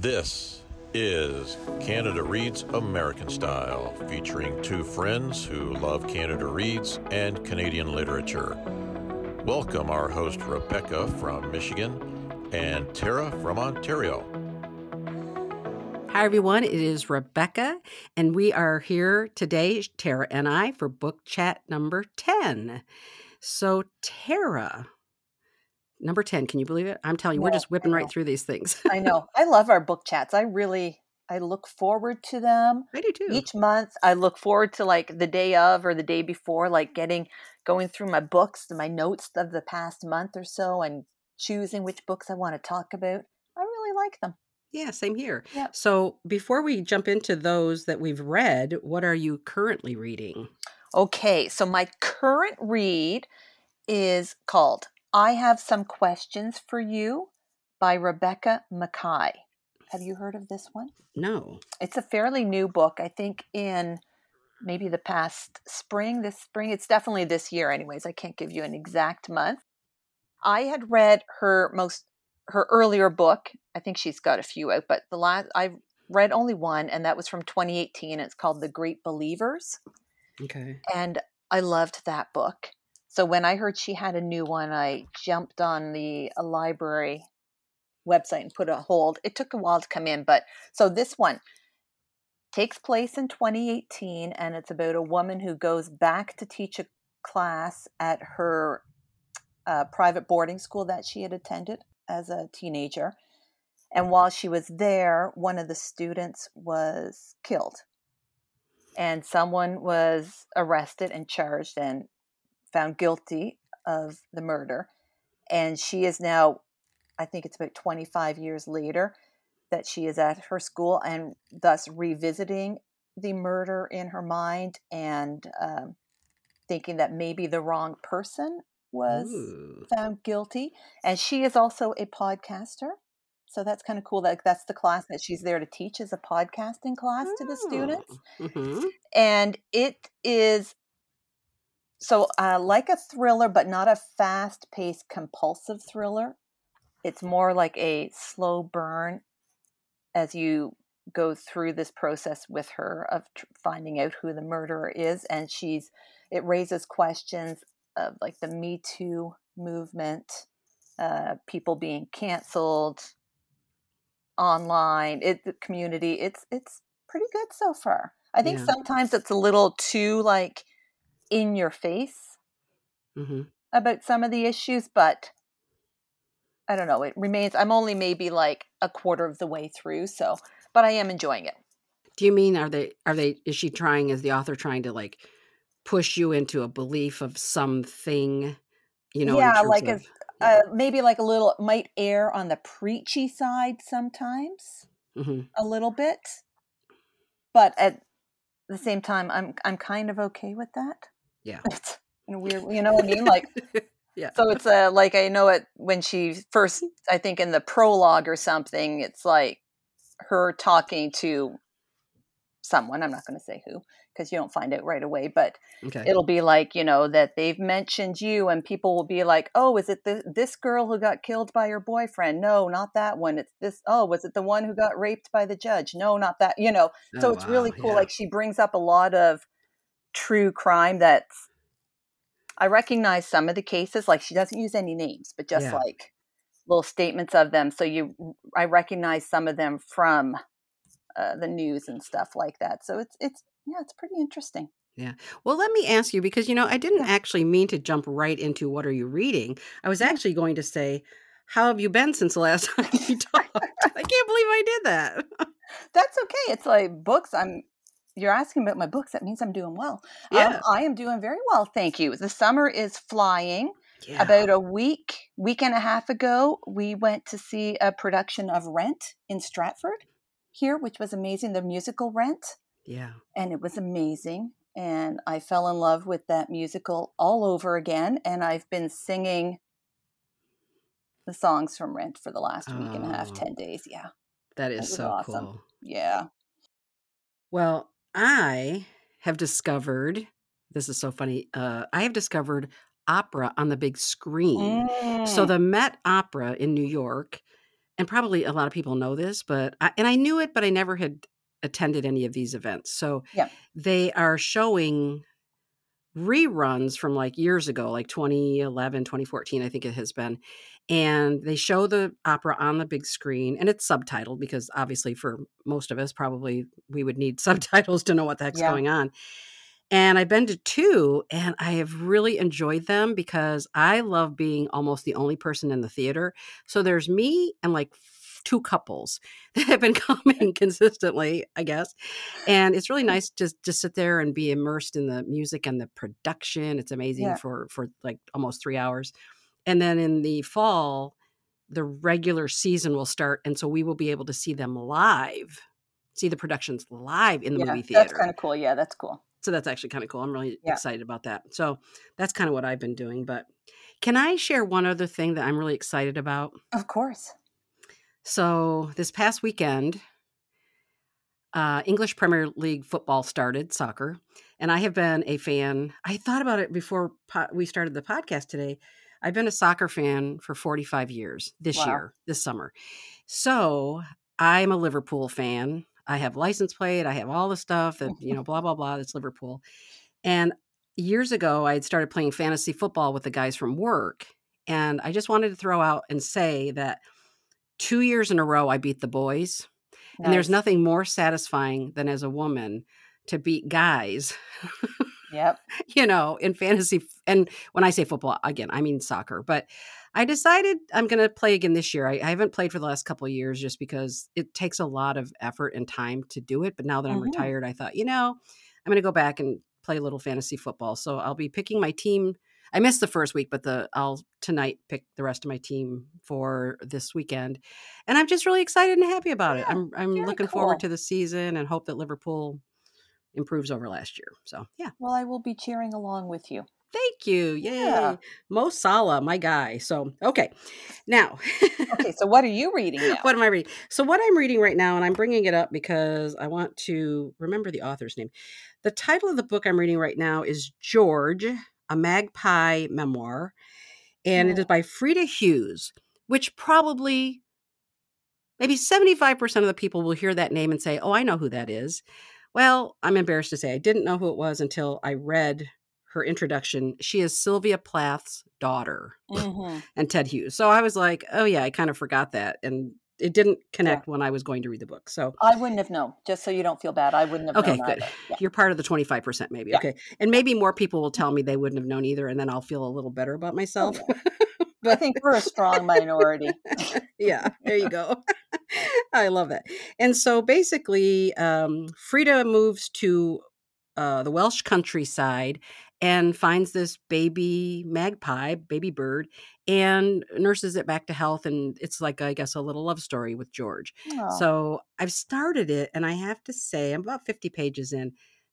This is Canada Reads American Style, featuring two friends who love Canada Reads and Canadian literature. Welcome our host Rebecca from Michigan and Tara from Ontario. Hi, everyone. It is Rebecca, and we are here today, Tara and I, for book chat number 10. So, Tara, number 10, can you believe it? I'm telling you, we're just whipping right through these things. I know. I love our book chats. I really I look forward to them I do too. each month. I look forward to like the day of or the day before, like getting going through my books, my notes of the past month or so, and choosing which books I want to talk about. I really like them. Yeah, same here. Yep. So, before we jump into those that we've read, what are you currently reading? Okay, so my current read is called I Have Some Questions for You by Rebecca Makkai. Have you heard of this one? No. It's a fairly new book. I think in maybe the past spring, this spring. It's definitely this year, anyways. I can't give you an exact month. I had read her most her earlier book. I think she's got a few out, but the last I read only one, and that was from 2018. It's called The Great Believers, Okay. and I loved that book. So when I heard she had a new one, I jumped on the uh, library website and put a hold. It took a while to come in, but so this one takes place in 2018 and it's about a woman who goes back to teach a class at her uh, private boarding school that she had attended as a teenager. And while she was there, one of the students was killed. And someone was arrested and charged and found guilty of the murder. And she is now, I think it's about 25 years later, that she is at her school and thus revisiting the murder in her mind and um, thinking that maybe the wrong person was Ooh. found guilty. And she is also a podcaster. So that's kind of cool. That that's the class that she's there to teach is a podcasting class to the students hmm and it is so uh, like a thriller but not a fast-paced compulsive thriller. It's more like a slow burn as you go through this process with her of tr- finding out who the murderer is and she's it raises questions of like the me too movement uh, people being canceled online it the community. It's it's pretty good so far. I think Yeah. sometimes it's a little too like in your face hmm about some of the issues but i don't know it remains i'm only maybe like a quarter of the way through so but i am enjoying it. Do you mean are they are they is she trying is the author trying to like push you into a belief of something, you know, yeah like of- as uh, maybe like a little might err on the preachy side sometimes Mhm. a little bit but at the same time i'm i'm kind of okay with that Yeah. it's weird you know what i mean like Yeah. so it's uh, like i know it when she first i think in the prologue or something it's like her talking to someone i'm not going to say who because you don't find it right away but Okay. it'll be like you know that they've mentioned you and people will be like oh is it the, this girl who got killed by her boyfriend no not that one it's this oh was it the one who got raped by the judge no not that you know so Oh, it's really cool yeah. like she brings up a lot of true crime that's i recognize some of the cases like she doesn't use any names but just Yeah. like little statements of them so you i recognize some of them from uh, the news and stuff like that so it's it's yeah it's pretty interesting yeah. Well, let me ask you because you know I didn't actually mean to jump right into what are you reading. I was actually going to say, how have you been since the last time we talked? I can't believe I did that. That's okay. It's like books. I'm. You're asking about my books. That means I'm doing well. Yeah. Um, I am doing very well, thank you. The summer is flying. Yeah. About a week, week and a half ago, we went to see a production of Rent in Stratford here, which was amazing. The musical Rent, yeah. and it was amazing. And I fell in love with that musical all over again. And I've been singing the songs from Rent for the last week and a half, Oh. ten days. Yeah, That is so awesome. cool. yeah. Well, I have discovered this is so funny. Uh, I have discovered opera on the big screen. So Mm. the Met Opera in New York and probably a lot of people know this, but I, and I knew it, but I never had attended any of these events. So Yeah. they are showing reruns from like years ago, like 2011, 2014, I think it has been. And they show the opera on the big screen and it's subtitled because obviously for most of us, probably we would need subtitles to know what the heck's Yeah. going on. And I've been to two and I have really enjoyed them because I love being almost the only person in the theater. So there's me and like two couples that have been coming consistently, I guess. And it's really nice to to sit there and be immersed in the music and the production. It's amazing Yeah. for for like almost 3 hours. And then in the fall, the regular season will start and so we will be able to see them live. See the productions live in the yeah, movie theater. that's kind of cool. Yeah, that's cool. So that's actually kind of cool. I'm really Yeah. excited about that. So that's kind of what I've been doing. But can I share one other thing that I'm really excited about? Of course. So this past weekend, uh, English Premier League football started, soccer, and I have been a fan. I thought about it before po- we started the podcast today. I've been a soccer fan for 45 years this Wow. year, this summer. So I'm a Liverpool fan. I have license plate. I have all the stuff that, you know, blah, blah, blah. That's Liverpool. And years ago, I had started playing fantasy football with the guys from work. And I just wanted to throw out and say that two years in a row, I beat the boys. And there's nothing more satisfying than as a woman to beat guys, Yep. you know, in fantasy. And when I say football, again, I mean soccer. But I decided I'm going to play again this year. I, I haven't played for the last couple of years just because it takes a lot of effort and time to do it. But now that I'm Mhm. retired, I thought, you know, I'm going to go back and play a little fantasy football. So I'll be picking my team. I missed the first week, but the I'll tonight pick the rest of my team for this weekend, and I'm just really excited and happy about it. I'm I'm looking forward to the season and hope that Liverpool improves over last year. So yeah, Well, I will be cheering along with you. thank you, yay, Yeah. Mo Salah, my guy. So okay, now Okay, so what are you reading now? what am I reading? So what I'm reading right now, and I'm bringing it up because I want to remember the author's name. The title of the book I'm reading right now is George, a Magpie Memoir, and it Oh. is by Frieda Hughes, which probably maybe 75% of the people will hear that name and say, "Oh, I know who that is." Well, I'm embarrassed to say I didn't know who it was until I read her introduction. She is Sylvia Plath's daughter Mhm. and Ted Hughes. So I was like, oh yeah, I kind of forgot that. And it didn't connect when I was going to read the book. So I wouldn't have known. Just so you don't feel bad, I wouldn't have okay, known good. Yeah. You're part of the 25% maybe. Yeah. Okay. And maybe more people will tell me they wouldn't have known either and then I'll feel a little better about myself. But I think we're a strong minority. yeah, there you go. I love that. And so basically, um, Frieda moves to uh, the Welsh countryside and finds this baby magpie, baby bird, and nurses it back to health. And it's like, I guess, a little love story with George. Oh, So I've started it, and I have to say, I'm about 50 pages in.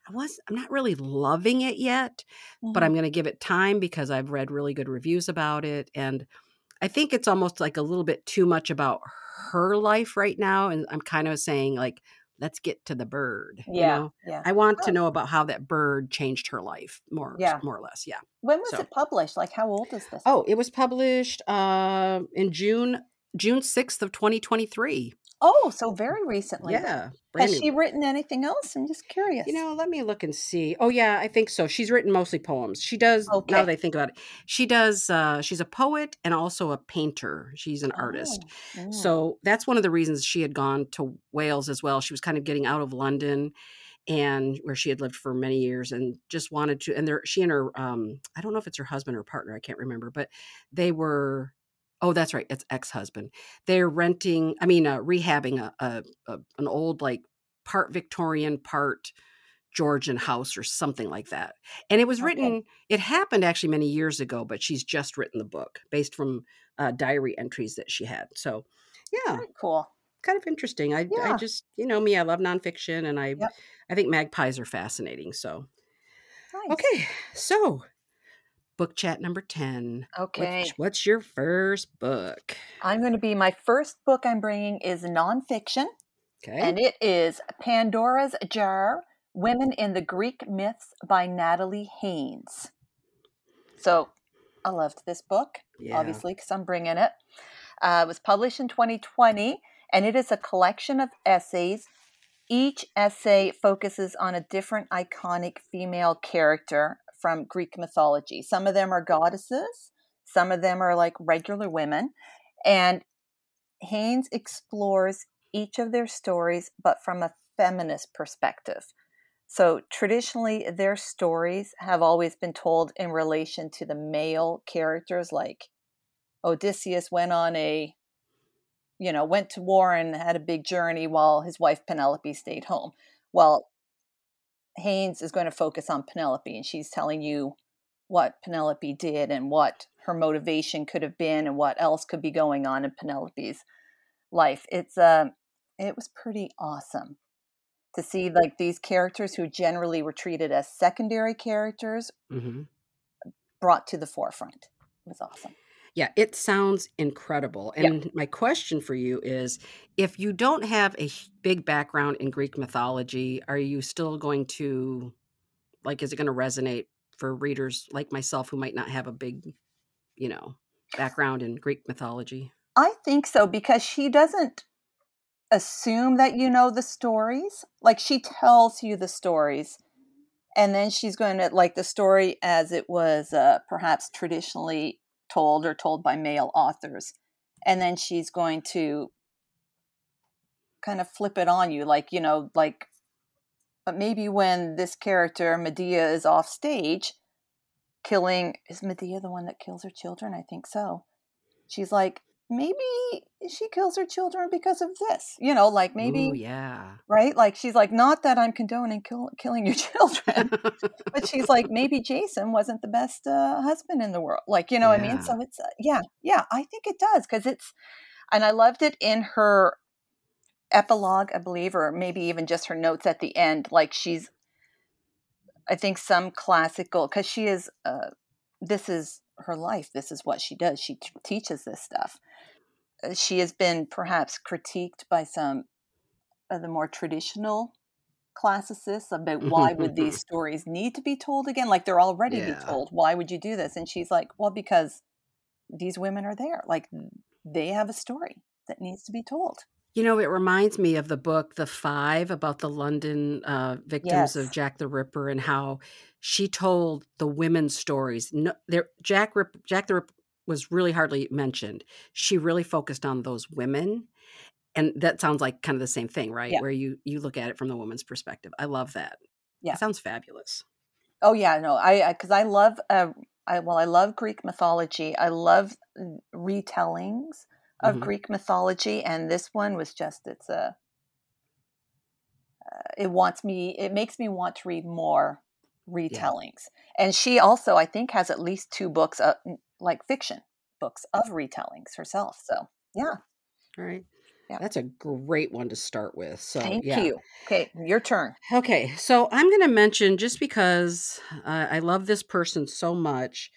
I was, I'm not really loving it yet, but mhm. I'm going to give it time because I've read really good reviews about it. And I think it's almost like a little bit too much about her life right now. And I'm kind of saying, like, let's get to the bird. you yeah, know? yeah. I want to Oh. know about how that bird changed her life more, Yeah. more or less. Yeah. When was so- it published? Like, how old is this? Oh, it was published uh, in June, June 6th of 2023. Oh, so very recently. Yeah. Has new. she written anything else? I'm just curious. You know, let me look and see. Oh yeah, I think so. She's written mostly poems. She does okay. now that I think about it. She does uh she's a poet and also a painter. She's an artist. Oh, mm. So that's one of the reasons she had gone to Wales as well. She was kind of getting out of London and where she had lived for many years and just wanted to and there she and her um I don't know if it's her husband or partner, I can't remember, but they were Oh, that's right. It's ex-husband. They're renting, I mean, uh, rehabbing a, a, a an old like part Victorian, part Georgian house or something like that. And it was Okay. written, it happened actually many years ago, but she's just written the book based from uh, diary entries that she had. So, yeah, Very cool. kind of interesting. I, I just, you know me, I love nonfiction and I, Yep. I think magpies are fascinating. So, Nice. okay. So, book chat number 10. Okay. What's, what's your first book? I'm going to be my first book I'm bringing is nonfiction, Okay. and it is Pandora's Jar Women in the Greek Myths by Natalie Haynes. So I loved this book, yeah. obviously, because I'm bringing it. Uh, it was published in 2020, and it is a collection of essays. Each essay focuses on a different iconic female character from Greek mythology. Some of them are goddesses, some of them are like regular women. And Haynes explores each of their stories, but from a feminist perspective. So traditionally, their stories have always been told in relation to the male characters, like Odysseus went on a, you know, went to war and had a big journey while his wife Penelope stayed home. Well, Haynes is going to focus on Penelope, and she's telling you what Penelope did and what her motivation could have been and what else could be going on in Penelope's life. It's uh, it was pretty awesome to see like these characters who generally were treated as secondary characters mm-hmm. brought to the forefront. It was awesome. Yeah, it sounds incredible. And yeah. my question for you is if you don't have a big background in Greek mythology, are you still going to like is it going to resonate for readers like myself who might not have a big, you know, background in Greek mythology? I think so because she doesn't assume that you know the stories. Like she tells you the stories, and then she's going to like the story as it was uh, perhaps traditionally told or told by male authors, and then she's going to kind of flip it on you, like you know, like. But maybe when this character Medea is off stage, killing is Medea the one that kills her children? I think so. She's like, maybe she kills her children because of this you know like maybe Ooh, yeah right like she's like not that i'm condoning kill, killing your children but she's like maybe jason wasn't the best uh, husband in the world like you know yeah. what i mean so it's uh, yeah yeah i think it does because it's and i loved it in her epilogue i believe or maybe even just her notes at the end like she's i think some classical because she is uh, this is her life. This is what she does. She t- teaches this stuff. Uh, she has been perhaps critiqued by some of the more traditional classicists about why would these stories need to be told again like they're already yeah. be told why would you do this and she's like well because these women are there like they have a story that needs to be told you know, it reminds me of the book The Five about the London uh, victims yes. of Jack the Ripper and how she told the women's stories. No, there, Jack Rip, Jack the Ripper was really hardly mentioned. She really focused on those women, and that sounds like kind of the same thing, right? Yeah. Where you you look at it from the woman's perspective. I love that. Yeah, it sounds fabulous. Oh yeah, no, I because I, I, love. Uh, I well, I love Greek mythology. I love retellings of mm-hmm. Greek mythology, and this one was just it's a uh, it wants me it makes me want to read more retellings. Yeah. And she also, I think, has at least two books, uh, like fiction books of retellings herself. So yeah, all right. Yeah. That's a great one to start with. So thank yeah. you. Okay, your turn. Okay, so I'm going to mention just because uh, I love this person so much.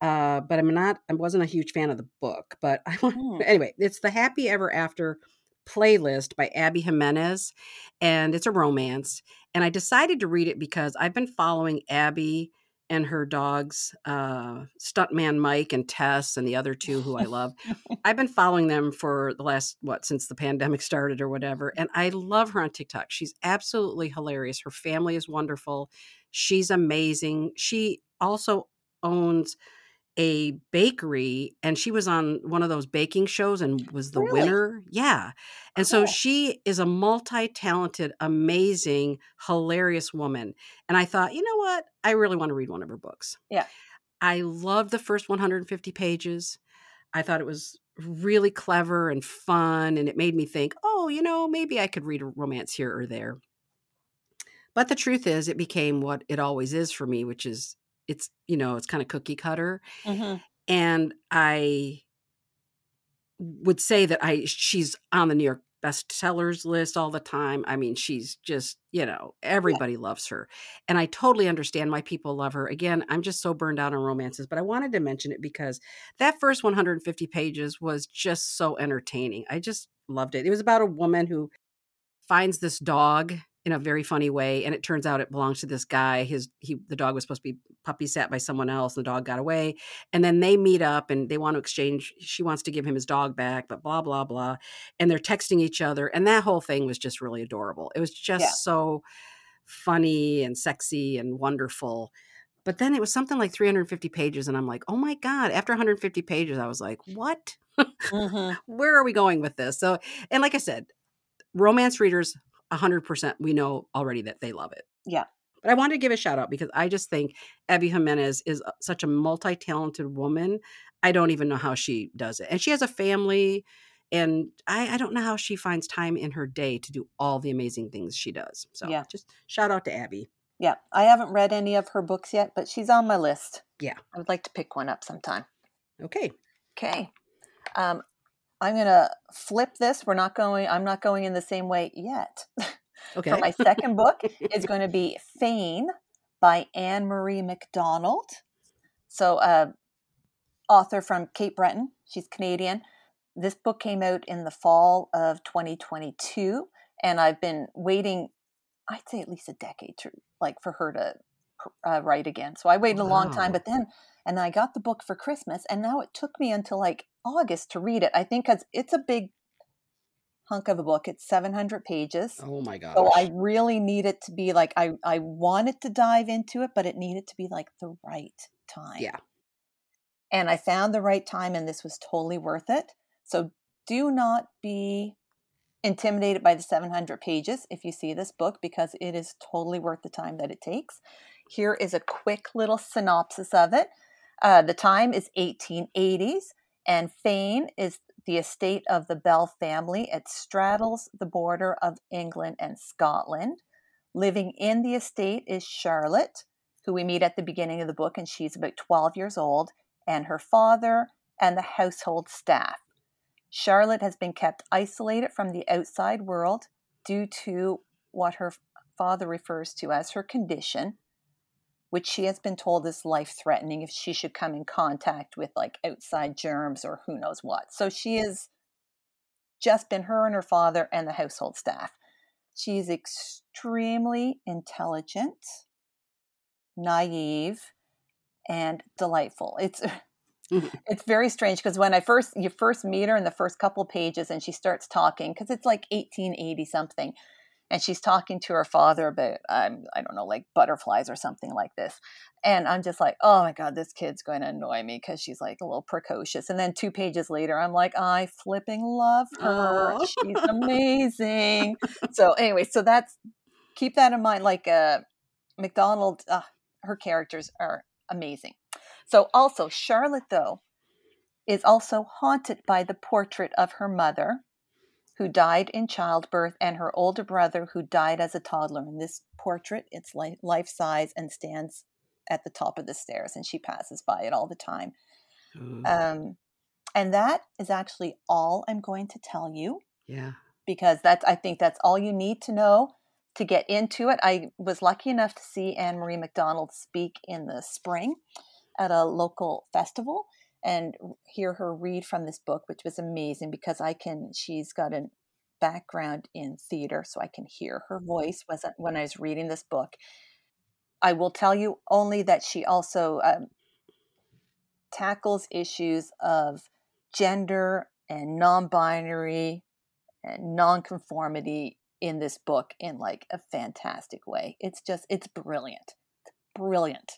Uh, but I'm not. I wasn't a huge fan of the book. But I want mm. anyway. It's the Happy Ever After playlist by Abby Jimenez, and it's a romance. And I decided to read it because I've been following Abby and her dogs, uh, Stuntman Mike and Tess, and the other two who I love. I've been following them for the last, what, since the pandemic started or whatever. And I love her on TikTok. She's absolutely hilarious. Her family is wonderful. She's amazing. She also owns a bakery and she was on one of those baking shows and was the really? winner. Yeah. And cool. so oh. she is a multi-talented, amazing, hilarious woman. And I thought, you know what? I really want to read one of her books. Yeah. I loved the first 150 pages. I thought it was really clever and fun and it made me think, "Oh, you know, maybe I could read a romance here or there." But the truth is, it became what it always is for me, which is it's you know it's kind of cookie cutter mm-hmm. and i would say that i she's on the new york bestsellers list all the time i mean she's just you know everybody yeah. loves her and i totally understand why people love her again i'm just so burned out on romances but i wanted to mention it because that first 150 pages was just so entertaining i just loved it it was about a woman who finds this dog in a very funny way. And it turns out it belongs to this guy. His he the dog was supposed to be puppy sat by someone else. And the dog got away. And then they meet up and they want to exchange. She wants to give him his dog back, but blah blah blah. And they're texting each other. And that whole thing was just really adorable. It was just Yeah. so funny and sexy and wonderful. But then it was something like 350 pages, and I'm like, oh my God. After 150 pages, I was like, what? Mhm. Where are we going with this? So, and like I said, romance readers, 100%, we know already that they love it. Yeah. But I wanted to give a shout out because I just think Abby Jimenez is such a multi talented woman. I don't even know how she does it. And she has a family, and I, I don't know how she finds time in her day to do all the amazing things she does. So, Yeah. just shout out to Abby. Yeah, I haven't read any of her books yet, but she's on my list. Yeah. I would like to pick one up sometime. Okay. Okay. Um, I'm gonna flip this. We're not going. I'm not going in the same way yet. Okay. For my second book is going to be Fayne by Ann-Marie MacDonald. So, uh, author from Cape Breton. She's Canadian. This book came out in the fall of 2022, and I've been waiting. I'd say at least a decade to like for her to uh, write again. So I waited a long time, but then and I got the book for Christmas, and now it took me until like August to read it. I think because it's a big hunk of a book. It's 700 pages. oh my god! So I really need it to be like I I wanted to dive into it, but it needed to be like the right time. Yeah. And I found the right time and this was totally worth it. So do not be intimidated by the 700 pages if you see this book because it is totally worth the time that it takes. Here is a quick little synopsis of it. Uh, the time is 1880s, and Fayne is the estate of the Bell family. It straddles the border of England and Scotland. Living in the estate is Charlotte, who we meet at the beginning of the book, and she's about 12 years old, and her father and the household staff. Charlotte has been kept isolated from the outside world due to what her father refers to as her condition, which she has been told is life threatening if she should come in contact with like outside germs or who knows what. So she has just been her and her father and the household staff. She's extremely intelligent, naive, and delightful. It's Mhm. it's very strange because when I first you first meet her in the first couple pages and she starts talking because it's like 1880 something and she's talking to her father about um, I don't know like butterflies or something like this and I'm just like oh my god this kid's going to annoy me because she's like a little precocious and then two pages later I'm like I flipping love her. Aw. she's amazing. So anyway so that's keep that in mind like uh MacDonald uh, her characters are amazing. So also Charlotte though is also haunted by the portrait of her mother who died in childbirth and her older brother who died as a toddler and this portrait it's li- life size and stands at the top of the stairs and she passes by it all the time um, and that is actually all i'm going to tell you yeah. because that's I think that's all you need to know to get into it. I was lucky enough to see Ann-Marie MacDonald speak in the spring at a local festival and hear her read from this book, which was amazing because I can she's got a background in theater, so I can hear her voice was when I was reading this book. I will tell you only that she also um, tackles issues of gender and non-binary and non conformity in this book in like a fantastic way. It's just it's brilliant. It's brilliant.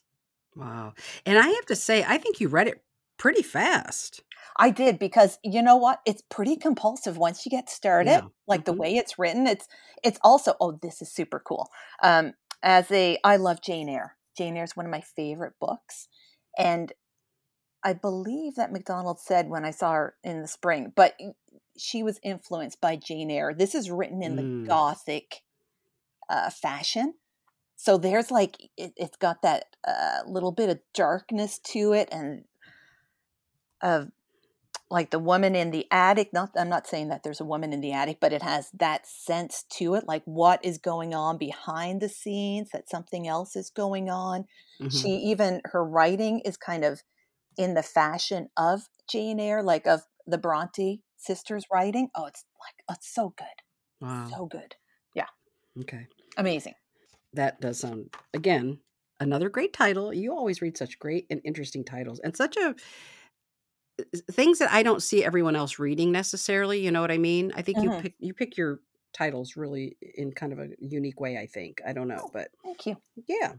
Wow. And I have to say, I think you read it pretty fast. I did because you know what? It's pretty compulsive once you get started. Yeah. Like the Mhm. way it's written, it's it's also oh this is super cool. Um as a I love Jane Eyre. Jane Eyre is one of my favorite books and I believe that MacDonald said when I saw her in the spring, but she was influenced by Jane Eyre. This is written in Mm. the gothic uh, fashion. So there's like it, it's got that uh, little bit of darkness to it, and of like the woman in the attic. Not I'm not saying that there's a woman in the attic, but it has that sense to it, like what is going on behind the scenes, that something else is going on. Mhm. She even her writing is kind of in the fashion of Jane Eyre, like of the Bronte sisters' writing. Oh, it's like oh, it's so good, wow. so good. Yeah. Okay. Amazing. That does sound again another great title. You always read such great and interesting titles and such a things that I don't see everyone else reading necessarily. You know what I mean? I think you Mhm. pick you pick your titles really in kind of a unique way. I think I don't know, Oh. but Thank you. yeah.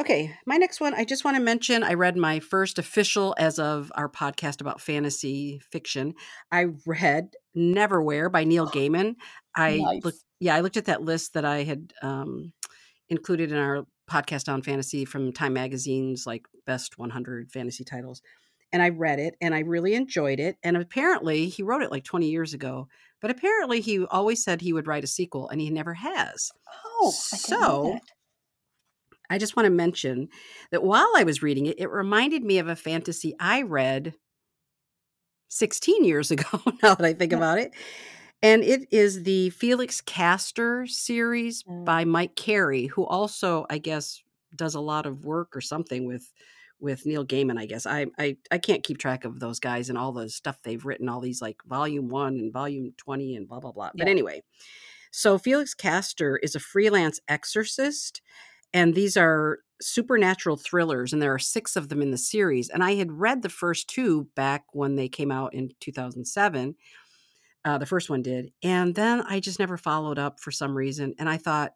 Okay, my next one. I just want to mention. I read my first official as of our podcast about fantasy fiction. I read Neverwhere by Neil Gaiman. I Nice. looked. Yeah, I looked at that list that I had um, included in our podcast on fantasy from Time Magazine's like best 100 fantasy titles. And I read it and I really enjoyed it. And apparently, he wrote it like 20 years ago, but apparently, he always said he would write a sequel and he never has. Oh, So-. I just want to mention that while I was reading it, it reminded me of a fantasy I read 16 years ago, now that I think Yeah. about it. And it is the Felix Castor series Mm. by Mike Carey, who also, I guess, does a lot of work or something with with Neil Gaiman, I guess. I, I I can't keep track of those guys and all the stuff they've written, all these like volume one and volume 20 and blah blah blah. But anyway, so Felix Castor is a freelance exorcist and these are supernatural thrillers and there are six of them in the series and i had read the first two back when they came out in 2007 uh, the first one did and then i just never followed up for some reason and i thought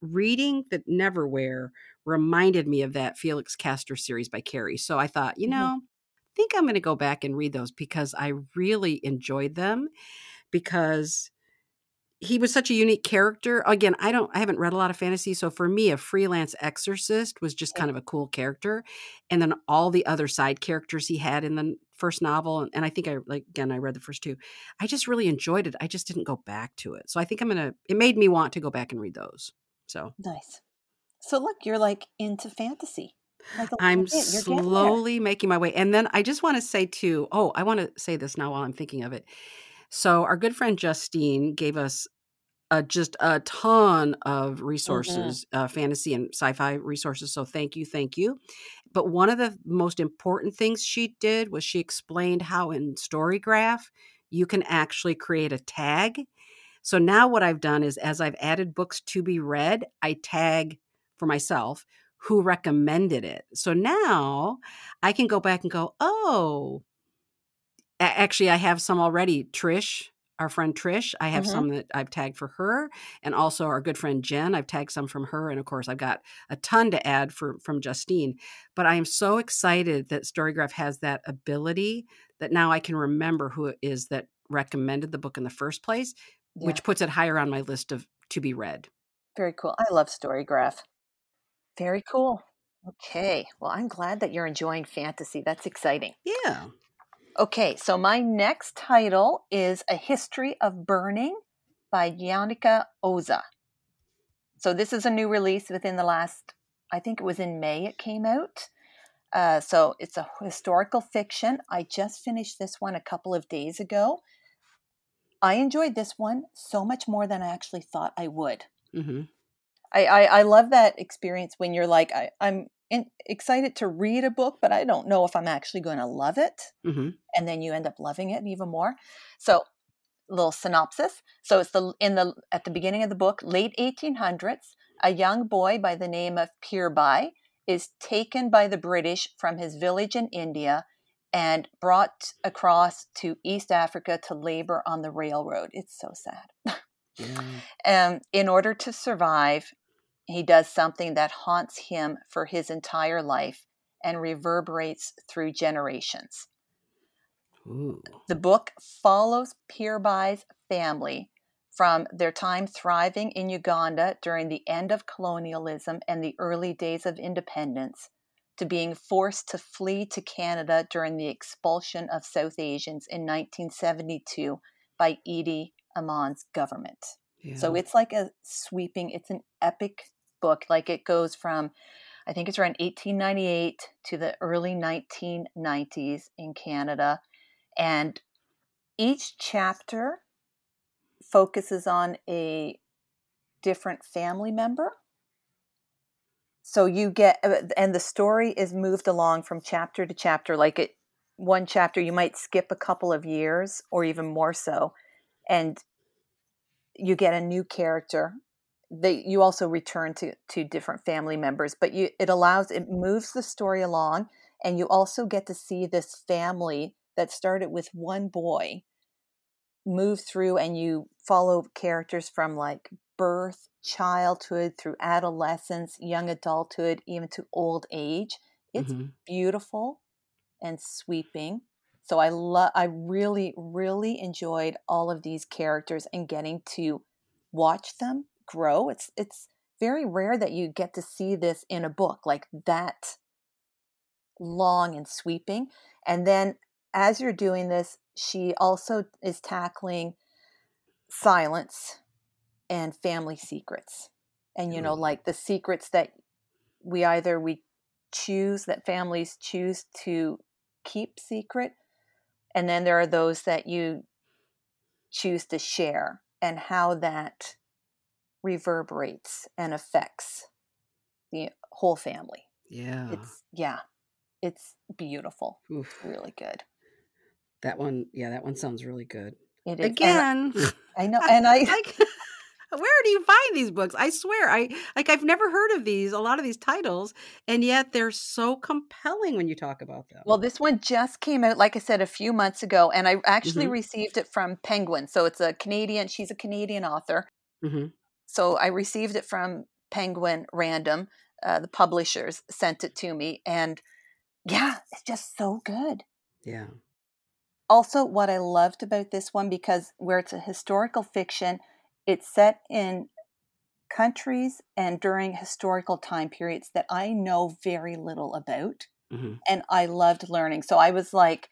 reading the neverwhere reminded me of that felix castor series by Carey so i thought you Mhm. know i think i'm going to go back and read those because i really enjoyed them because he was such a unique character. Again, I don't I haven't read a lot of fantasy, so for me a freelance exorcist was just kind of a cool character. And then all the other side characters he had in the first novel and, and I think I like again I read the first two. I just really enjoyed it. I just didn't go back to it. So I think I'm going to it made me want to go back and read those. So Nice. So look, you're like into fantasy. Like I'm little bit. You're getting there. slowly making my way. And then I just want to say too, oh, I want to say this now while I'm thinking of it. So our good friend Justine gave us uh, just a ton of resources, uh, fantasy and sci-fi resources. So thank you, thank you. But one of the most important things she did was she explained how in Storygraph you can actually create a tag. So now what I've done is as I've added books to be read, I tag for myself who recommended it. So now I can go back and go, oh, actually, I have some already. Trish, our friend Trish, I have Mhm. some that I've tagged for her, and also our good friend Jen. I've tagged some from her, and of course, I've got a ton to add for from Justine. But I am so excited that Storygraph has that ability that now I can remember who it is that recommended the book in the first place, Yeah. which puts it higher on my list of to be read. Very cool. I love Storygraph. Very cool. Okay. Well, I'm glad that you're enjoying fantasy. That's exciting. Yeah. Okay, so my next title is A History of Burning by Janika Oza. So this is a new release within the last, I think it was in May it came out. Uh, so it's a historical fiction. I just finished this one a couple of days ago. I enjoyed this one so much more than I actually thought I would. hmm I, I, I love that experience when you're like, I, I'm in, excited to read a book, but I don't know if I'm actually going to love it hmm and then you end up loving it even more. So, little synopsis. So it's the in the at the beginning of the book, late 1800s, a young boy by the name of Pirbai is taken by the British from his village in India and brought across to East Africa to labor on the railroad. It's so sad. Yeah. Um, in order to survive, he does something that haunts him for his entire life and reverberates through generations. Ooh. The book follows Pirbai's family from their time thriving in Uganda during the end of colonialism and the early days of independence to being forced to flee to Canada during the expulsion of South Asians in 1972 by Idi Amin's government. Yeah. So it's like a sweeping, it's an epic book. Like it goes from, I think it's around 1898 to the early 1990s in Canada. And each chapter focuses on a different family member. So you get, uh, and the story is moved along from chapter to chapter. Like it, one chapter, you might skip a couple of years or even more so. And you get a new character they you also return to to different family members but you it allows it moves the story along and you also get to see this family that started with one boy move through and you follow characters from like birth childhood through adolescence young adulthood even to old age it's Mhm. beautiful and sweeping. So i love i really really enjoyed all of these characters and getting to watch them grow. It's it's very rare that you get to see this in a book like that long and sweeping. And then as you're doing this she also is tackling silence and family secrets. And you know like the secrets that we either we choose that families choose to keep secret and then there are those that you choose to share and how that reverberates and affects the whole family. Yeah. it's yeah it's beautiful. Oof. really good That one, yeah, that one sounds really good. it is and Again, i know and i like, where do you find these books? I swear, I like I've never heard of these. A lot of these titles, and yet they're so compelling when you talk about them. Well, this one just came out, like I said, a few months ago, and I actually Mhm. received it from Penguin. So it's a Canadian, she's a Canadian author. hmm So I received it from Penguin Random. Uh, the publishers sent it to me, and yeah, it's just so good. yeah, Also, what I loved about this one, because where it's a historical fiction, it's set in countries and during historical time periods that I know very little about. hmm and I loved learning. So I was like,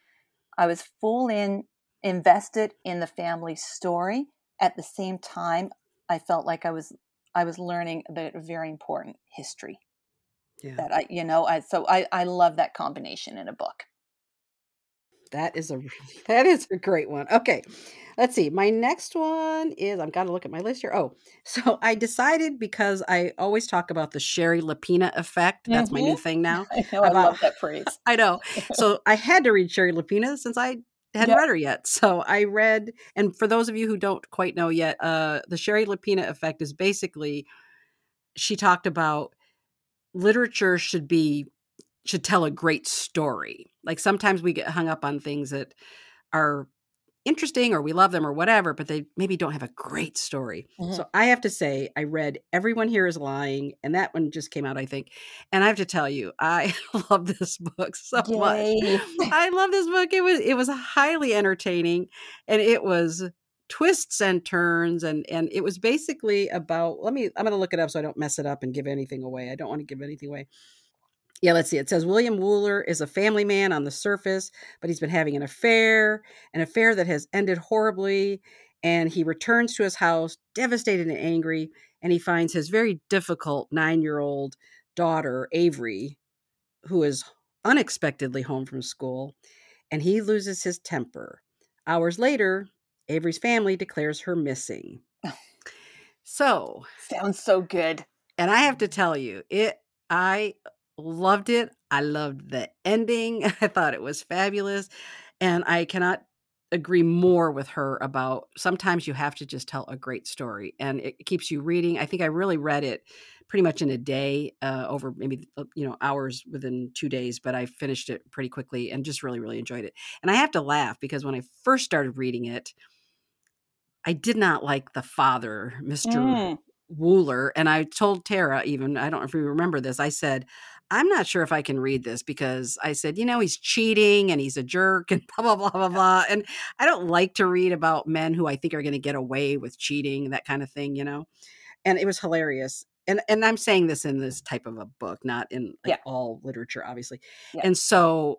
I was full in invested in the family story. At the same time, I felt like I was I was learning about a very important history yeah. that I, you know, I so I I love that combination in a book. That is a that is a great one. Okay, let's see. My next one is I've got to look at my list here. Oh, so I decided because I always talk about the Shari Lapena effect. That's my new Mhm. thing now. I know I love that phrase. I know. So I had to read Shari Lapena since I hadn't Yep. read her yet. So I read, and for those of you who don't quite know yet, uh, the Shari Lapena effect is basically she talked about literature should be should tell a great story. Like sometimes we get hung up on things that are interesting or we love them or whatever, but they maybe don't have a great story. Mhm. So I have to say, I read Everyone Here is Lying, and that one just came out, I think. And I have to tell you, I love this book so much. I love this book. It was it was highly entertaining and it was twists and turns and and it was basically about let me I'm going to look it up so I don't mess it up and give anything away. I don't want to give anything away. Yeah, let's see. It says William Wooler is a family man on the surface, but he's been having an affair, an affair that has ended horribly, and he returns to his house devastated and angry, and he finds his very difficult 9-year-old daughter, Avery, who is unexpectedly home from school, and he loses his temper. Hours later, Avery's family declares her missing. So, Sounds so good. and I have to tell you, it I loved it. I loved the ending. I thought it was fabulous. And I cannot agree more with her about sometimes you have to just tell a great story and it keeps you reading. I think I really read it pretty much in a day uh, over maybe uh, you know hours within 2 days, but I finished it pretty quickly and just really really enjoyed it. And I have to laugh because when I first started reading it I did not like the father, Mr. Mm. Wooler. And I told Tara, even, I don't know if you remember this, I said, I'm not sure if I can read this because I said, you know, he's cheating and he's a jerk and blah, blah, blah, blah, blah. And I don't like to read about men who I think are going to get away with cheating, that kind of thing, you know? And it was hilarious. And, and I'm saying this in this type of a book, not in like Yeah. all literature, obviously. Yeah. And so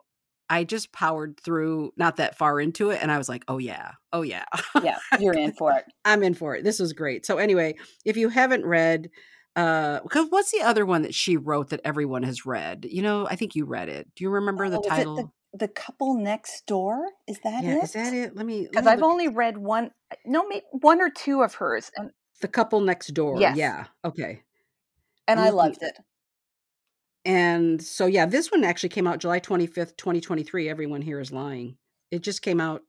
I just powered through not that far into it. And I was like, oh, yeah. Oh, yeah. Yeah, you're in for it. I'm in for it. This was great. So anyway, if you haven't read, uh, because what's the other one that she wrote that everyone has read? You know, I think you read it. Do you remember the Oh, it title? the, the couple next door? Is that yeah, it? is that it? Let me. Because I've look- only read one, no, maybe one or two of hers, and the couple next door. Yes. Yeah. Okay. and I Looking- loved it. And so yeah, this one actually came out July 25th, 2023. Everyone here is lying. It just came out,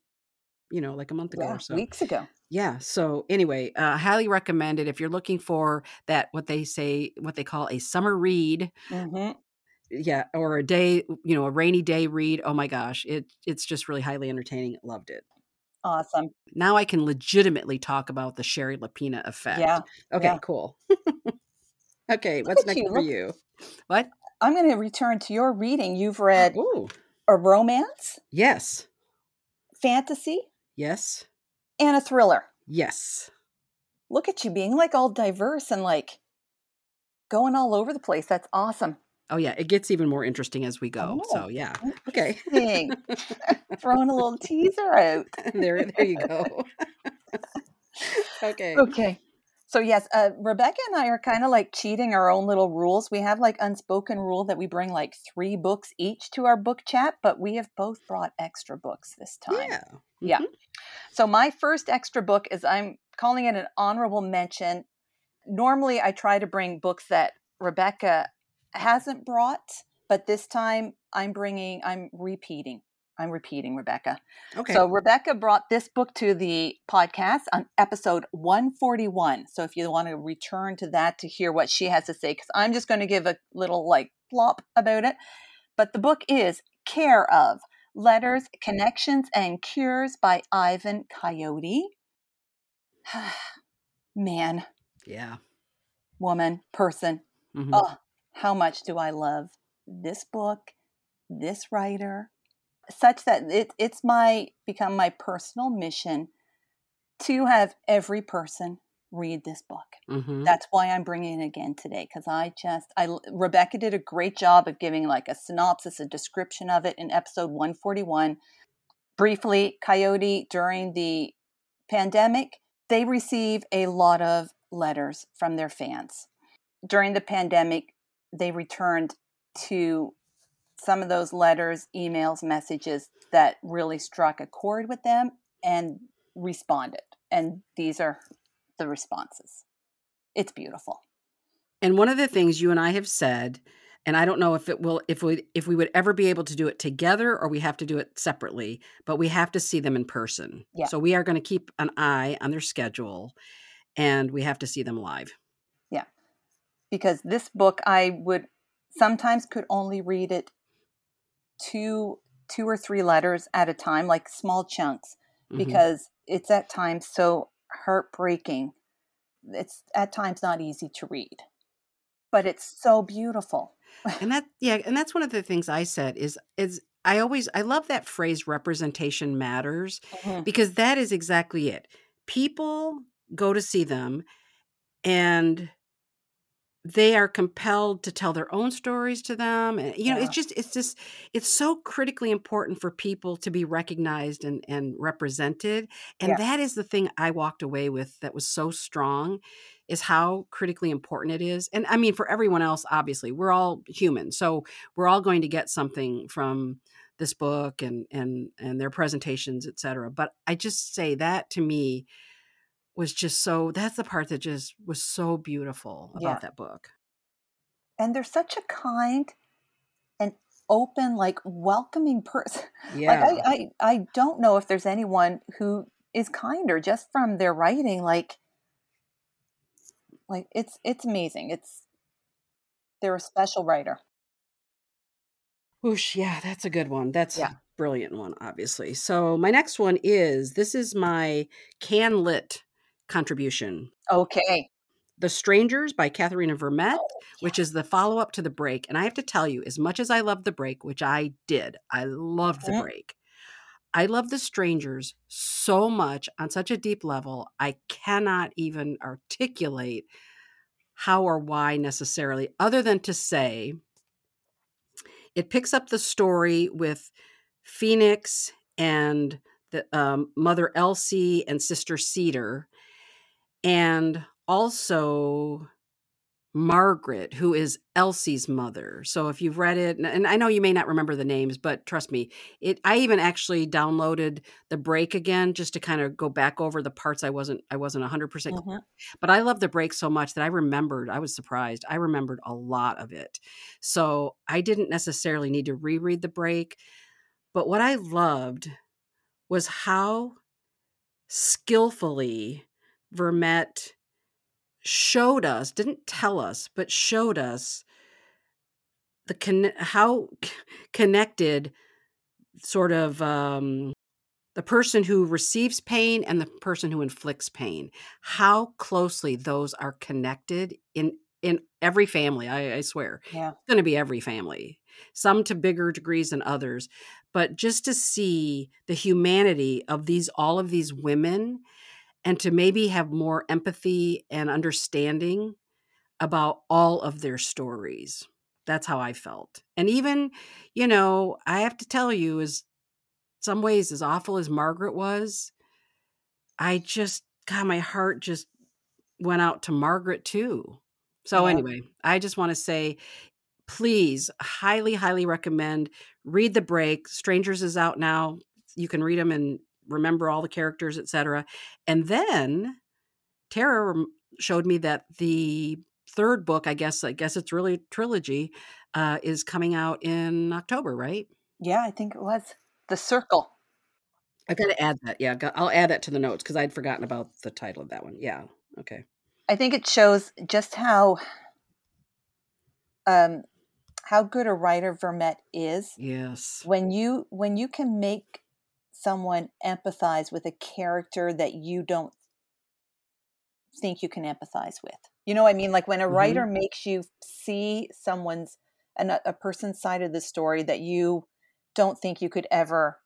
you know, like a month ago Yeah, or so. weeks ago. Yeah so anyway uh, highly recommended if you're looking for that what they say what they call a summer read hmm yeah or a day you know a rainy day read oh my gosh it it's just really highly entertaining loved it. Awesome. now i can legitimately talk about the shari lapena effect. Yeah. okay yeah. cool. Okay what's next you, for you? What? I'm going to return to your reading. You've read oh a romance, yes. Fantasy, yes and a thriller. yes Look at you being like all diverse and like going all over the place. That's awesome. oh yeah it gets even more interesting as we go Oh, so yeah okay Throwing a little teaser out. there there you go okay Okay. So yes, uh, Rebecca and I are kind of like cheating our own little rules. We have like unspoken rule that we bring like three books each to our book chat, but we have both brought extra books this time. yeah Yeah. Mhm. So my first extra book is I'm calling it an honorable mention. Normally I try to bring books that Rebecca hasn't brought, but this time I'm bringing I'm repeating. I'm repeating Rebecca. okay So Rebecca brought this book to the podcast on episode 141. So if you want to return to that to hear what she has to say cuz I'm just going to give a little like plop about it. But the book is Care of Letters, Connections and Cures by Ivan Coyote. Man, yeah woman, person. Mhm. Oh, how much do I love this book, this writer, such that it, it's my become my personal mission to have every person read this book. Mhm. That's why I'm bringing it again today because I just I Rebecca did a great job of giving like a synopsis, a description of it in episode 141. Briefly, Coyote during the pandemic, they receive a lot of letters from their fans. During the pandemic, they returned to some of those letters, emails, messages that really struck a chord with them and responded. And these are the responses. It's beautiful. And one of the things you and I have said, and I don't know if it will if we if we would ever be able to do it together or we have to do it separately, but we have to see them in person. Yeah. So we are going to keep an eye on their schedule and we have to see them live. Yeah. Because this book I would sometimes could only read it two two or three letters at a time like small chunks Mhm. because it's at times so heartbreaking it's at times not easy to read but it's so beautiful and that yeah, and that's one of the things I said is is I always I love that phrase representation matters because that is exactly it. People go to see them and they are compelled to tell their own stories to them and you know it's just it's just it's so critically important for people to be recognized and and represented and Yeah. that is the thing i walked away with that was so strong is how critically important it is and i mean for everyone else obviously we're all human so we're all going to get something from this book and and and their presentations et cetera but i just say that to me was just so that's the part that just was so beautiful about Yeah. that book and they're such a kind and open like welcoming person yeah like I, I i don't know if there's anyone who is kinder just from their writing like like it's it's amazing it's they're a special writer Whoosh, yeah, that's a good one. That's Yeah. a brilliant one, obviously. So my next one is this is my can lit contribution. okay The Strangers by Katherena Vermette, Oh, which is the follow up to The Break. And I have to tell you, as much as I love The Break, which I did, I loved The Mhm. Break. I love The Strangers so much on such a deep level, I cannot even articulate how or why necessarily, other than to say it picks up the story with Phoenix and the um, mother Elsie and sister Cedar, and also Margaret, who is Elsie's mother. So if you've read it, and- I know you may not remember the names, but trust me, it. I even actually downloaded the break again just to kind of go back over the parts I wasn't I wasn't hundred percent Mhm. but I love the break so much that I remembered, I was surprised. I remembered a lot of it. So I didn't necessarily need to reread the break. But what I loved was how skillfully Vermette showed us, didn't tell us, but showed us the con- how connected sort of um, the person who receives pain and the person who inflicts pain. How closely those are connected in in every family i, I swear. Yeah. it's going to be every family some to bigger degrees than others. But just to see the humanity of these all of these women and to maybe have more empathy and understanding about all of their stories. That's how i felt. And even you know i have to tell you as some ways as awful as margaret was i just god my heart just went out to margaret too. So Yeah. anyway i just want to say please highly highly recommend read the break. Strangers is out now. You can read them and remember all the characters etc and then tara showed me that the third book i guess i guess it's really a trilogy uh, is coming out in october right? Yeah, I think it was. The Circle. i gotta add that yeah i'll add that to the notes because i'd forgotten about the title of that one yeah okay. I think it shows just how um how good a writer Vermette is. Yes. When you when you can make someone empathize with a character that you don't think you can empathize with. You know what I mean? Like when a Mhm. writer makes you see someone's an, a person's side of the story that you don't think you could ever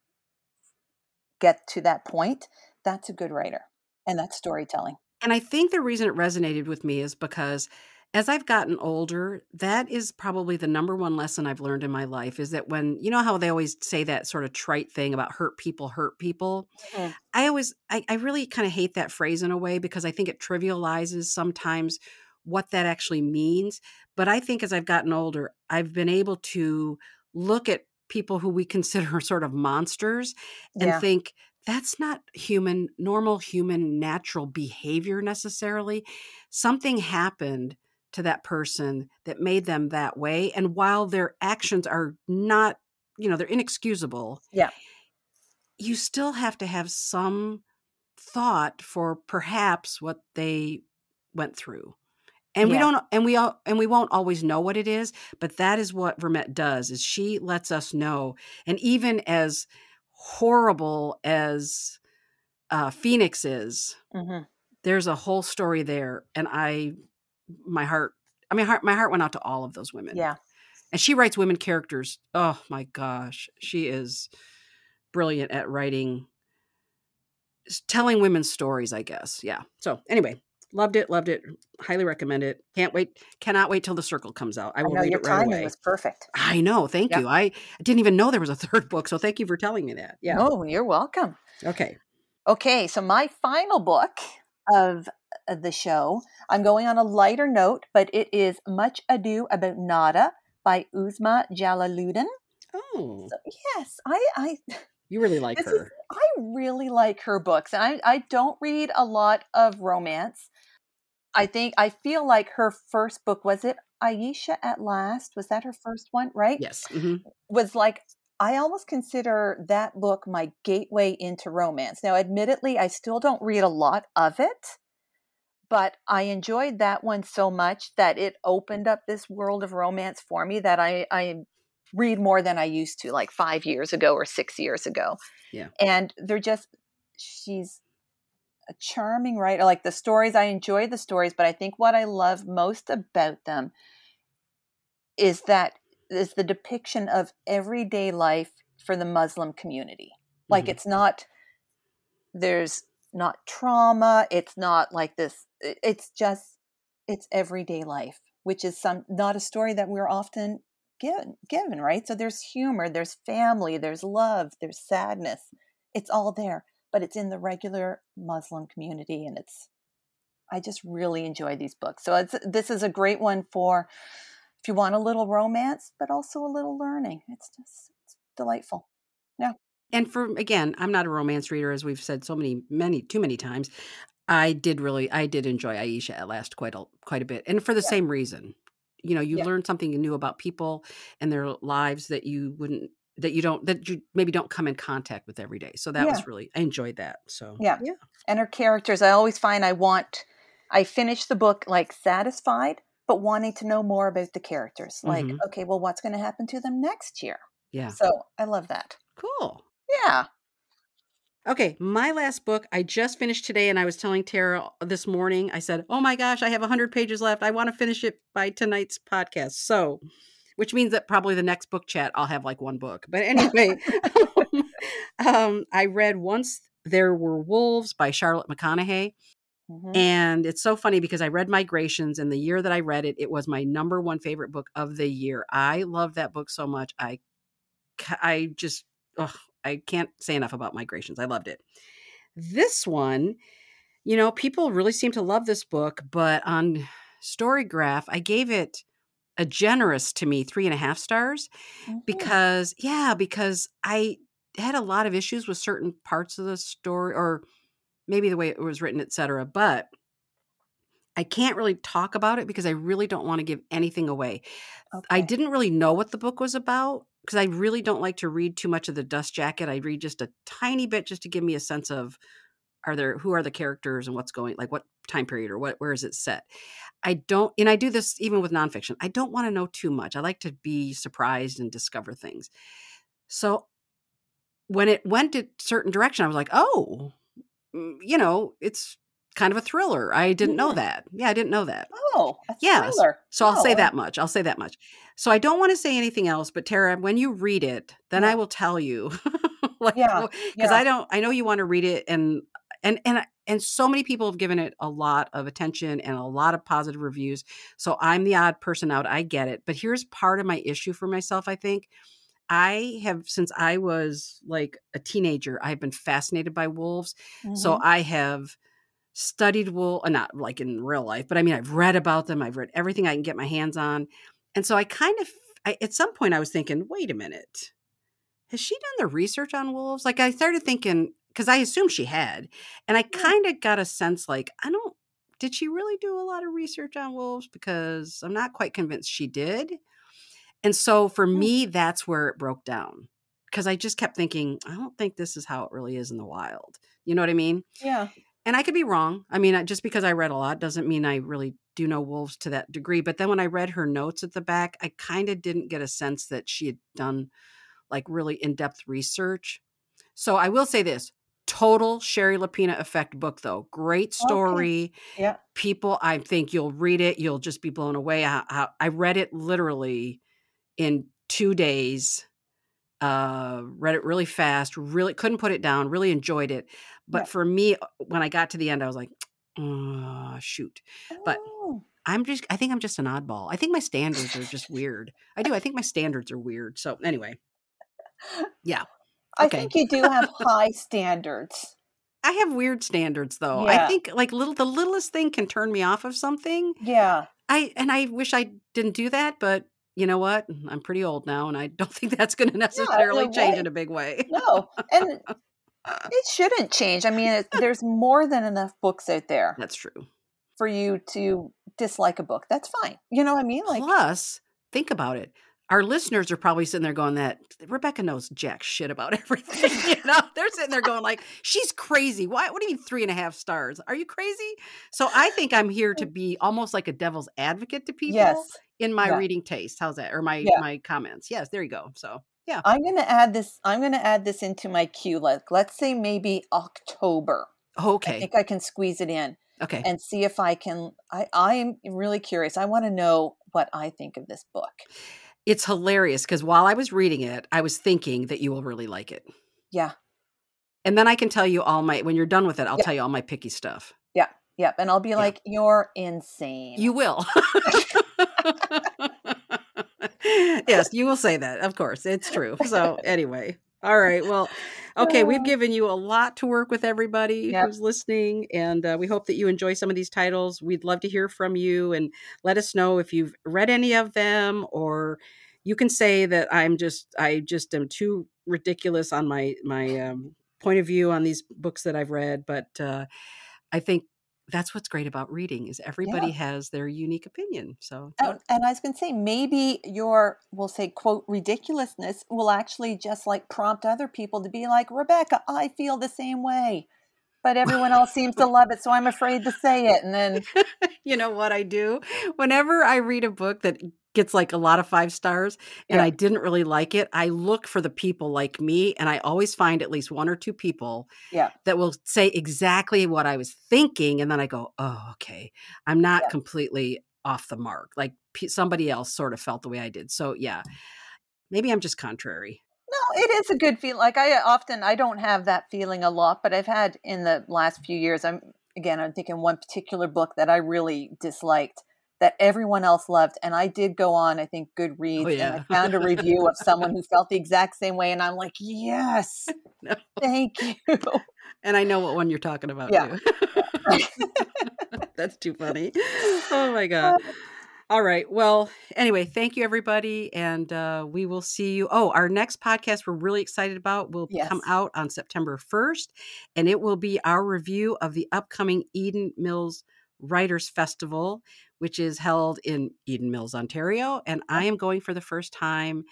get to that point, that's a good writer. And that's storytelling. And I think the reason it resonated with me is because as I've gotten older, that is probably the number one lesson I've learned in my life is that when, you know, how they always say that sort of trite thing about hurt people hurt people. Mhm. I always, I, I really kind of hate that phrase in a way because I think it trivializes sometimes what that actually means. But I think as I've gotten older, I've been able to look at people who we consider sort of monsters and Yeah. think that's not human, normal human, natural behavior necessarily. Something happened to that person that made them that way. And while their actions are not, you know, they're inexcusable, Yeah. you still have to have some thought for perhaps what they went through. And we don't and we all and we won't always know what it is, but that is what Vermette does is she lets us know. And even as horrible as uh, Phoenix is, Mhm. there's a whole story there. And I, my heart, I mean, heart, my heart went out to all of those women. Yeah. And she writes women characters. Oh my gosh, she is brilliant at writing, telling women's stories. I guess. Yeah. So anyway, loved it, loved it, highly recommend it. Can't wait, cannot wait till the circle comes out. I I will know read your it right timing away. was perfect. I know. Thank Yeah. you. I, I didn't even know there was a third book, so thank you for telling me that. Yeah. Oh, you're welcome. Okay. Okay, so my final book of the show, I'm going on a lighter note, but it is Much Ado About Nada by Uzma Jalaluddin. Oh, So, yes, I, I you really like this is, her. I really like her books, and I, I don't read a lot of romance. I think I feel like her first book was it Ayesha at Last? Was that her first one? Right? Yes. hmm was like I almost consider that book my gateway into romance. Now, admittedly, I still don't read a lot of it, but I enjoyed that one so much that it opened up this world of romance for me that I, I read more than I used to, like five years ago or six years ago. Yeah. And they're just, she's a charming writer. Like the stories, I enjoy the stories, but I think what I love most about them is that is the depiction of everyday life for the Muslim community. Like Mhm. it's not there's not trauma, it's not like this it's just it's everyday life, which is some not a story that we're often given given, right? So there's humor, there's family, there's love, there's sadness. It's all there, but it's in the regular Muslim community and it's I just really enjoy these books. So it's, this is a great one for if you want a little romance, but also a little learning. It's just it's delightful. Yeah. And for again, I'm not a romance reader, as we've said so many, many, too many times. I did really, I did enjoy Ayesha at last quite a quite a bit, and for the Yeah. same reason. You know, you Yeah. learn something new about people and their lives that you wouldn't that you don't that you maybe don't come in contact with every day. So that Yeah. was really I enjoyed that. So Yeah. yeah. and her characters i always find i want i finish the book like satisfied but wanting to know more about the characters like Mhm. okay well what's going to happen to them next year Yeah. so i love that Cool. yeah Okay, my last book I just finished today, and I was telling Tara this morning. I said, "Oh my gosh, I have hundred pages left. I want to finish it by tonight's podcast." So, which means that probably the next book chat I'll have like one book. But anyway, um, I read once there were wolves by Charlotte McConaghy, Mhm. and it's so funny because I read Migrations, and the year that I read it, it was my number one favorite book of the year. I love that book so much. I, I just, ugh, I can't say enough about Migrations. I loved it. This one, you know, people really seem to love this book, but on Storygraph, I gave it a generous to me three and a half stars Mhm. because, yeah, because I had a lot of issues with certain parts of the story or maybe the way it was written, etc. But I can't really talk about it because I really don't want to give anything away. I didn't really know what the book was about because I really don't like to read too much of the dust jacket. I read just a tiny bit just to give me a sense of are there who are the characters and what's going like what time period or what where is it set. I don't and I do this even with nonfiction. I don't want to know too much. I like to be surprised and discover things. So when it went a certain direction, I was like, oh, mm, you know, it's kind of a thriller. I didn't know that. Yeah, I didn't know that. oh a Yes. thriller. So I'll say Oh, that much. I'll say that much. So I don't want to say anything else, but Tara, when you read it, then I will tell you. like Yeah, because yeah. I don't I know you want to read it and and and and so many people have given it a lot of attention and a lot of positive reviews. So I'm the odd person out. I get it. But here's part of my issue for myself, I think. I have since I was like a teenager, I've been fascinated by wolves. So Mhm. I have studied wool, uh, not like in real life, but I mean, I've read about them. I've read everything I can get my hands on. And so I kind of, I, at some point, I was thinking, wait a minute, has she done the research on wolves? Like I started thinking, because I assumed she had. And I kind of got a sense like, I don't, did she really do a lot of research on wolves? Because I'm not quite convinced she did. And so for Hmm. me, that's where it broke down. Because I just kept thinking, I don't think this is how it really is in the wild. You know what I mean? yeah and I could be wrong. I mean, just because I read a lot doesn't mean I really do know wolves to that degree. But then when I read her notes at the back, I kind of didn't get a sense that she had done like really in depth research. So I will say this total Shari Lapena effect book, though. Great story. yeah People, I think you'll read it, you'll just be blown away. How, how, I read it literally in two days. Uh, read it really fast, really couldn't put it down, really enjoyed it. But for me, uh, when I got to the end, I was like, oh, shoot. But Oh, I'm just, I think I'm just an oddball. I think my standards are just weird. I do. I think my standards are weird. So, anyway, yeah. i think you do have high standards I have weird standards though. Yeah. I think like little, the littlest thing can turn me off of something. yeah I, and I wish I didn't do that, but you know what? Mm, I'm pretty old now and I don't think that's going to necessarily no change way. in a big way. no and it shouldn't change i mean it, there's more than enough books out there That's true. for you to dislike a book that's fine you know what i mean like Plus, think about it. Our listeners are probably sitting there going, "That Rebecca knows jack shit about everything." you know, they're sitting there going, "Like she's crazy. Why? What do you mean three and a half stars? Are you crazy?" So I think I'm here to be almost like a devil's advocate to people yes in my Yeah. reading taste. How's that? Or my Yeah. my comments? Yes, there you go. So yeah, i'm going to add this i'm to add this into my queue like let's say maybe october Okay. i think i can squeeze it in okay. and see if i can i i'm really curious i want to know what i think of this book It's hilarious because while I was reading it, I was thinking that you will really like it. yeah And then I can tell you all my when you're done with it, I'll Yeah. tell you all my picky stuff. Yeah. Yep and i'll be like you're insane You will. yes, you will say that. Of course, it's true. So, anyway, all right. Well, okay, we've given you a lot to work with everybody Yep. who's listening, and uh, we hope that you enjoy some of these titles. We'd love to hear from you and let us know if you've read any of them, or you can say that I'm just I just am too ridiculous on my my um, point of view on these books that I've read, but uh, I think that's what's great about reading is everybody Yeah. has their unique opinion. So Oh, and I was going to say, maybe your, we'll say, quote, ridiculousness will actually just like prompt other people to be like, Rebecca, I feel the same way. But everyone else seems to love it, so I'm afraid to say it. And then, you know what I do? Whenever I read a book that gets like a lot of five stars and Yeah. I didn't really like it, I look for the people like me and I always find at least one or two people yeah, that will say exactly what I was thinking and then I go, "Oh, okay. I'm not Yeah. completely off the mark." Like pe- somebody else sort of felt the way I did. So, yeah. Maybe I'm just contrary. no, it is a good feeling. Like I uh, often, I don't have that feeling a lot, but I've had in the last few years. I'm again, I'm thinking one particular book that I really disliked that everyone else loved, and I did go on, I think, Goodreads, Oh, yeah. and I found a review of someone who felt the exact same way, and I'm like, yes, No. thank you. And I know what one you're talking about Yeah. too. That's too funny. Oh my god. All right. Well, anyway, thank you everybody and uh we will see you. Oh, our next podcast we're really excited about will come out on September 1st and it will be our review of the upcoming Eden Mills Writers Festival, which is held in Eden Mills, Ontario, and I am going for the first time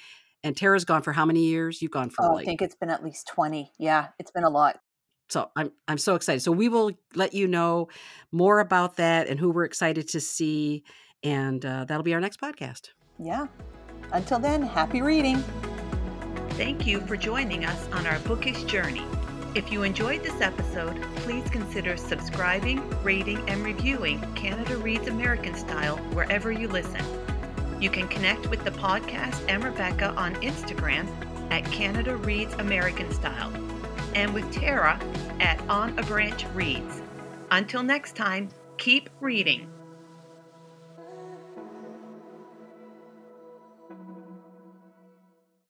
and Tara's gone for how many years? You've gone for Oh, I think it's been at least 20. Yeah, it's been a lot. so I'm I'm so excited. So we will let you know more about that and who we're excited to see, and uh, that'll be our next podcast. Yeah. Until then, happy reading. Thank you for joining us on our bookish journey. If you enjoyed this episode, please consider subscribing, rating, and reviewing Canada Reads American Style wherever you listen. You can connect with the podcast and Rebecca on Instagram at Canada Reads American Style and with Tara at On a Branch Reads. Until next time, keep reading.